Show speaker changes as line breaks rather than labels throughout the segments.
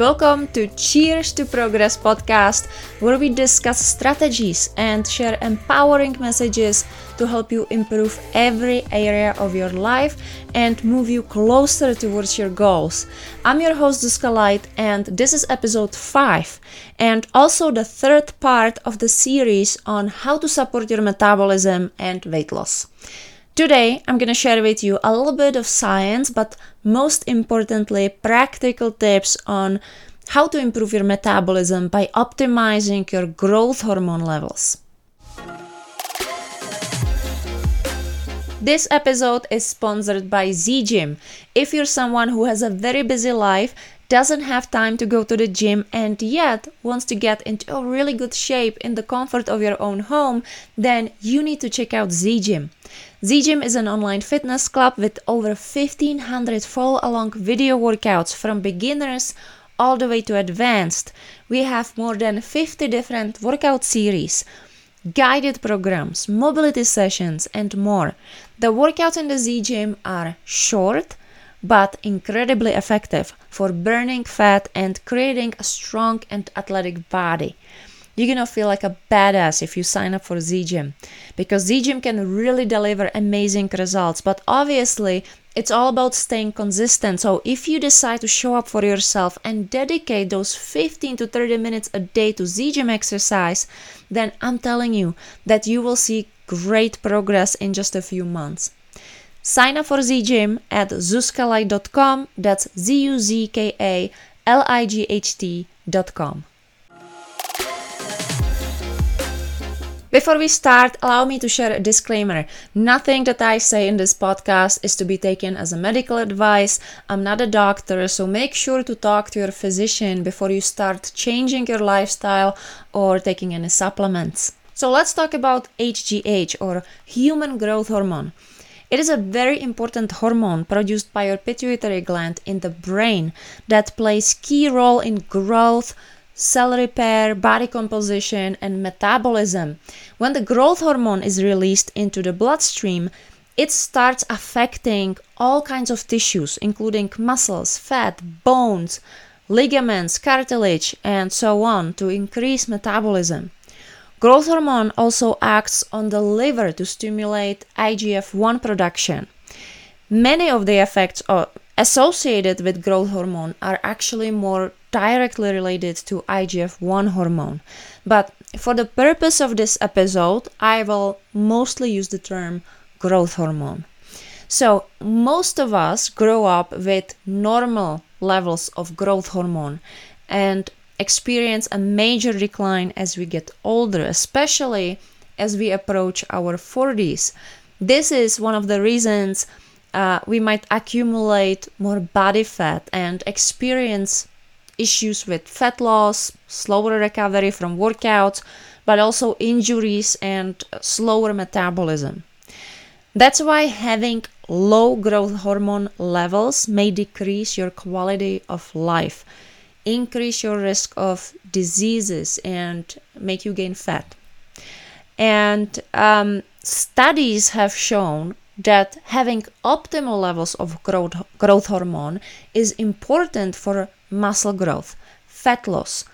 Welcome to Cheers to Progress podcast, where we discuss strategies and share empowering messages to help you improve every area of your life and move you closer towards your goals. I'm your host, Zuzka Light, and this is episode 5, and also the third part of the series on how to support your metabolism and weight loss. Today, I'm to share with you a little bit of science, but most importantly, practical tips on how to improve your metabolism by optimizing your growth hormone levels. This episode is sponsored by ZGym. If you're someone who has a very busy life, doesn't have time to go to the gym and yet wants to get into a really good shape in the comfort of your own home, then you need to check out Z Gym. Z Gym is an online fitness club with over 1500 follow along video workouts from beginners all the way to advanced. We have more than 50 different workout series, guided programs, mobility sessions, and more. The workouts in the Z Gym are short but incredibly effective for burning fat and creating a strong and athletic body. You're gonna feel like a badass if you sign up for Z Gym because Z Gym can really deliver amazing results. But obviously, it's all about staying consistent. So if you decide to show up for yourself and dedicate those 15 to 30 minutes a day to Z Gym exercise, then I'm telling you that you will see great progress in just a few months. Sign up for Z Gym at zuzkalight.com. That's Z U Z K A L I G H T.com. Before we start, allow me to share a disclaimer. Nothing that I say in this podcast is to be taken as a medical advice. I'm not a doctor, so make sure to talk to your physician before you start changing your lifestyle or taking any supplements. So let's talk about HGH or human growth hormone. It is a very important hormone produced by your pituitary gland in the brain that plays key role in growth, cell repair, body composition, and metabolism. When the growth hormone is released into the bloodstream, it starts affecting all kinds of tissues, including muscles, fat, bones, ligaments, cartilage, and so on, to increase metabolism. Growth hormone also acts on the liver to stimulate IGF 1 production. Many of the effects associated with growth hormone are actually more directly related to IGF 1 hormone. But for the purpose of this episode, I will mostly use the term growth hormone. So, most of us grow up with normal levels of growth hormone, and experience a major decline as we get older, especially as we approach our 40s. This is one of the reasons uh, we might accumulate more body fat and experience issues with fat loss, slower recovery from workouts, but also injuries and slower metabolism. That's why having low growth hormone levels may decrease your quality of life increase your risk of diseases and make you gain fat. And um, studies have shown that having optimal levels of growth, growth hormone is important for muscle growth, fat loss,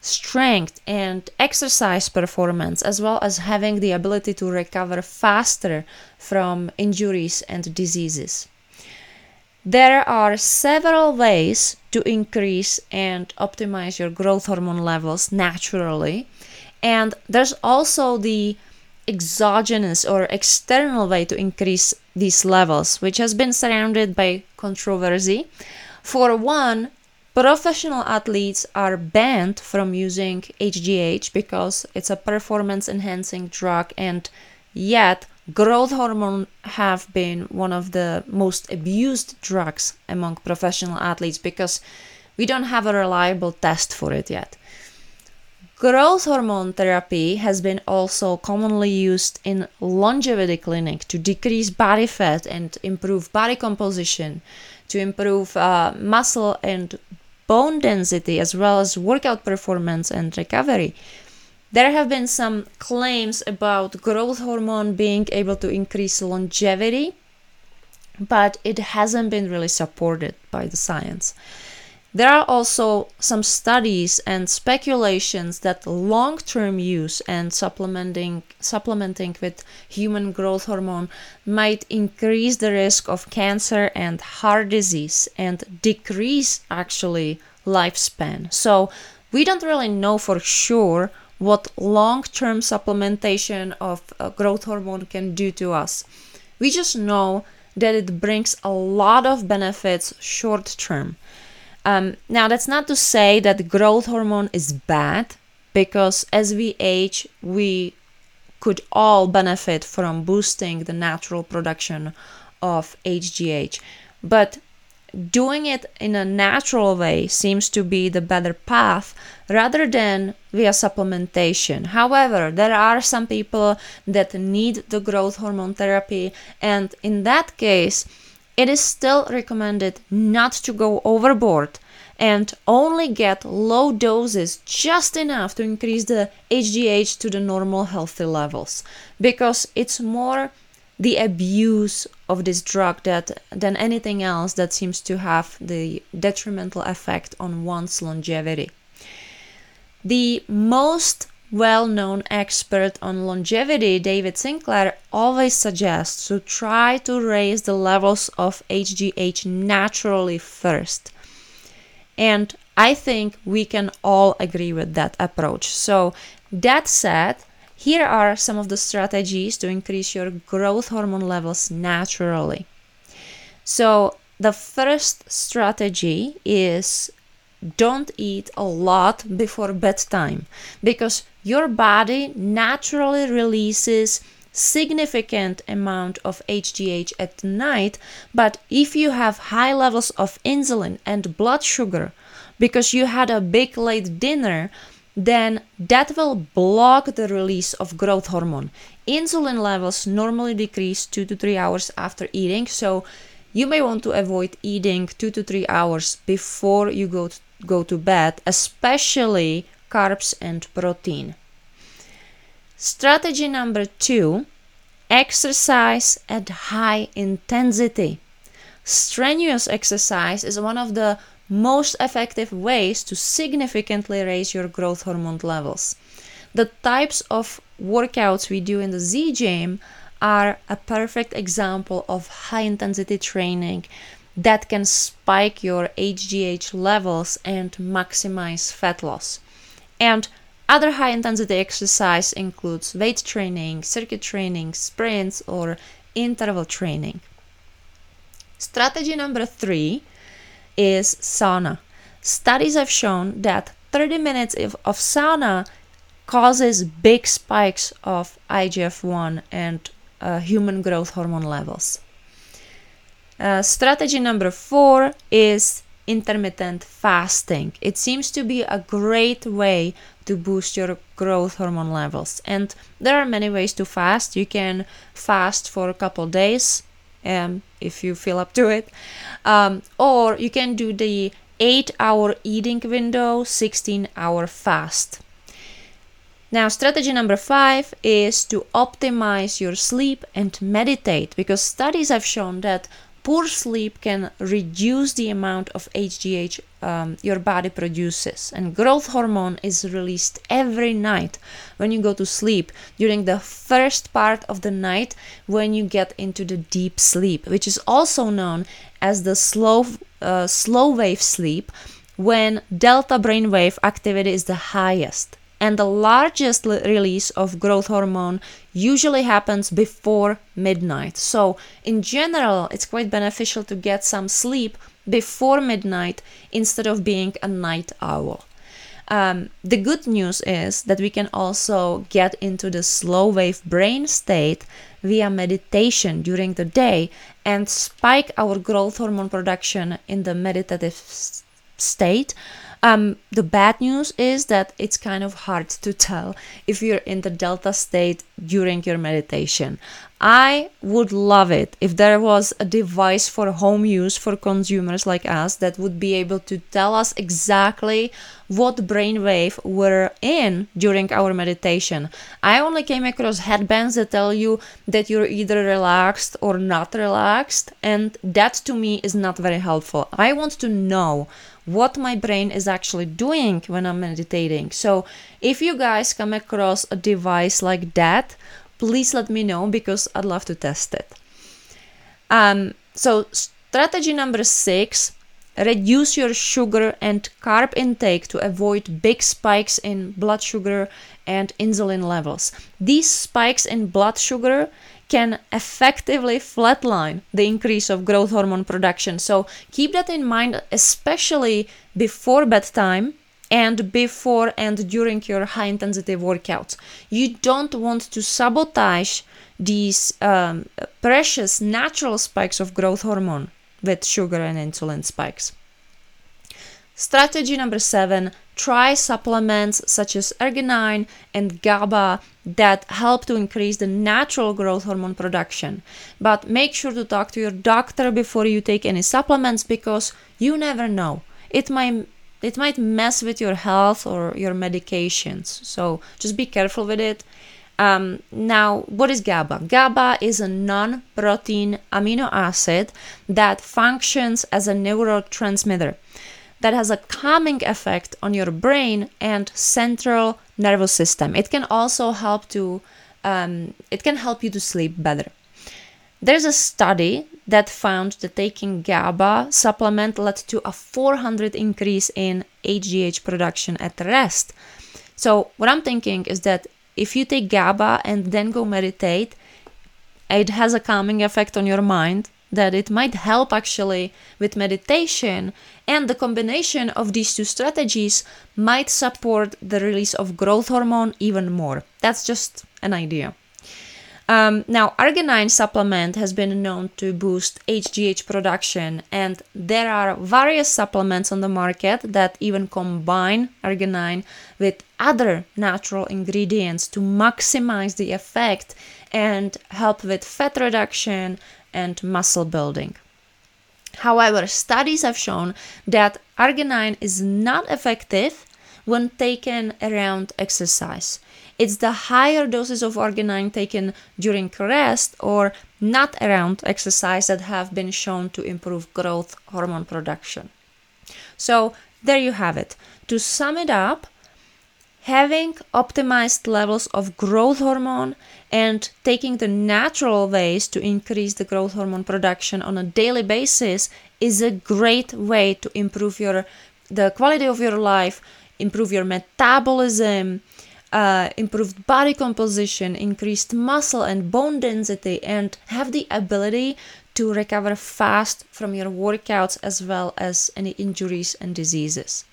strength, and exercise performance, as well as having the ability to recover faster from injuries and diseases. There are several ways to increase and optimize your growth hormone levels naturally. And there's also the exogenous or external way to increase these levels, which has been surrounded by controversy. For one, professional athletes are banned from using HGH because it's a performance enhancing drug and yet growth hormone have been one of the most abused drugs among professional athletes because we don't have a reliable test for it yet. Growth hormone therapy has been also commonly used in longevity clinic to decrease body fat and improve body composition, to improve uh, muscle and bone density as well as workout performance and recovery. There have been some claims about growth hormone being able to increase longevity, but it hasn't been really supported by the science. There are also some studies and speculations that long-term use and supplementing supplementing with human growth hormone might increase the risk of cancer and heart disease and decrease actually lifespan. So we don't really know for sure what long-term supplementation of uh, growth hormone can do to us. We just know that it brings a lot of benefits short term. Um, now, that's not to say that growth hormone is bad, because as we age, we could all benefit from boosting the natural production of HGH. But doing it in a natural way seems to be the better path rather than via supplementation. However, there are some people that need the growth hormone therapy, and in that case, it is still recommended not to go overboard and only get low doses just enough to increase the HGH to the normal healthy levels because it's more the abuse of this drug that than anything else that seems to have the detrimental effect on one's longevity. The most well known expert on longevity, David Sinclair, always suggests to try to raise the levels of HGH naturally first. And I think we can all agree with that approach. So, that said, here are some of the strategies to increase your growth hormone levels naturally. So, the first strategy is don't eat a lot before bedtime because your body naturally releases significant amount of HGH at night but if you have high levels of insulin and blood sugar because you had a big late dinner then that will block the release of growth hormone insulin levels normally decrease 2 to 3 hours after eating so you may want to avoid eating 2 to 3 hours before you go to, go to bed especially carbs and protein Strategy number two exercise at high intensity. Strenuous exercise is one of the most effective ways to significantly raise your growth hormone levels. The types of workouts we do in the Z Gym are a perfect example of high intensity training that can spike your HGH levels and maximize fat loss. And other high intensity exercise includes weight training, circuit training, sprints, or interval training. Strategy number three is sauna. Studies have shown that 30 minutes of sauna causes big spikes of IGF 1 and uh, human growth hormone levels. Uh, strategy number four is intermittent fasting. It seems to be a great way to boost your growth hormone levels. And there are many ways to fast. You can fast for a couple days if you feel up to it, um, or you can do the 8 hour eating window, 16 hour fast. Now, strategy number five is to optimize your sleep and meditate because studies have shown that poor sleep can reduce the amount of HGH um, your body produces. And growth hormone is released every night when you go to sleep during the first part of the night when you get into the deep sleep, which is also known as the slow, uh, slow wave sleep when delta brainwave activity is the highest and the largest release of growth hormone usually happens before midnight. So, in general, it's quite beneficial to get some sleep before midnight instead of being a night owl. Um, the good news is that we can also get into the slow wave brain state via meditation during the day and spike our growth hormone production in the meditative state Um, the bad news is that it's kind of hard to tell if you're in the delta state during your meditation. I would love it if there was a device for home use for consumers like us that would be able to tell us exactly what brainwave we're in during our meditation. I only came across headbands that tell you that you're either relaxed or not relaxed, and that to me is not very helpful. I want to know what my brain is actually doing when I'm meditating. So, if you guys come across a device like that, please let me know because I'd love to test it. Um, so, strategy number six reduce your sugar and carb intake to avoid big spikes in blood sugar and insulin levels. These spikes in blood sugar can effectively flatline the increase of growth hormone production. So keep that in mind, especially before bedtime and before and during your high intensity workouts. You don't want to sabotage these um, precious natural spikes of growth hormone with sugar and insulin spikes. Strategy number seven try supplements such as arginine and GABA that help to increase the natural growth hormone production. But make sure to talk to your doctor before you take any supplements because you never know. It might it might mess with your health or your medications. So just be careful with it. Um, now, what is GABA? GABA is a non protein amino acid that functions as a neurotransmitter that has a calming effect on your brain and central nervous system. It can also help to um, it can help you to sleep better. There's a study that found that taking GABA supplement led to a 400 increase in HGH production at rest. So what I'm thinking is that if you take GABA and then go meditate, it has a calming effect on your mind that it might help actually with meditation and the combination of these two strategies might support the release of growth hormone even more that's just an idea um, now, arginine supplement has been known to boost HGH production, and there are various supplements on the market that even combine arginine with other natural ingredients to maximize the effect and help with fat reduction and muscle building. However, studies have shown that arginine is not effective when taken around exercise. It's the higher doses of arginine taken during rest or not around exercise that have been shown to improve growth hormone production. So, there you have it. To sum it up, having optimized levels of growth hormone and taking the natural ways to increase the growth hormone production on a daily basis is a great way to improve your the quality of your life improve your metabolism uh, improved body composition increased muscle and bone density and have the ability to recover fast from your workouts as well as any injuries and diseases.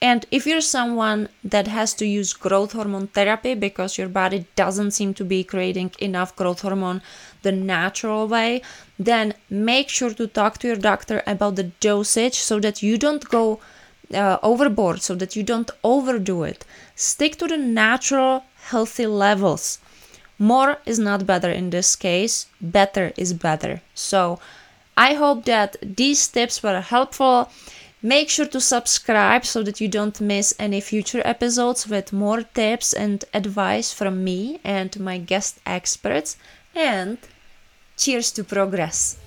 And if you're someone that has to use growth hormone therapy because your body doesn't seem to be creating enough growth hormone the natural way, then make sure to talk to your doctor about the dosage so that you don't go uh, overboard, so that you don't overdo it. Stick to the natural, healthy levels. More is not better in this case, better is better. So, I hope that these tips were helpful. Make sure to subscribe so that you don't miss any future episodes with more tips and advice from me and my guest experts. And cheers to progress!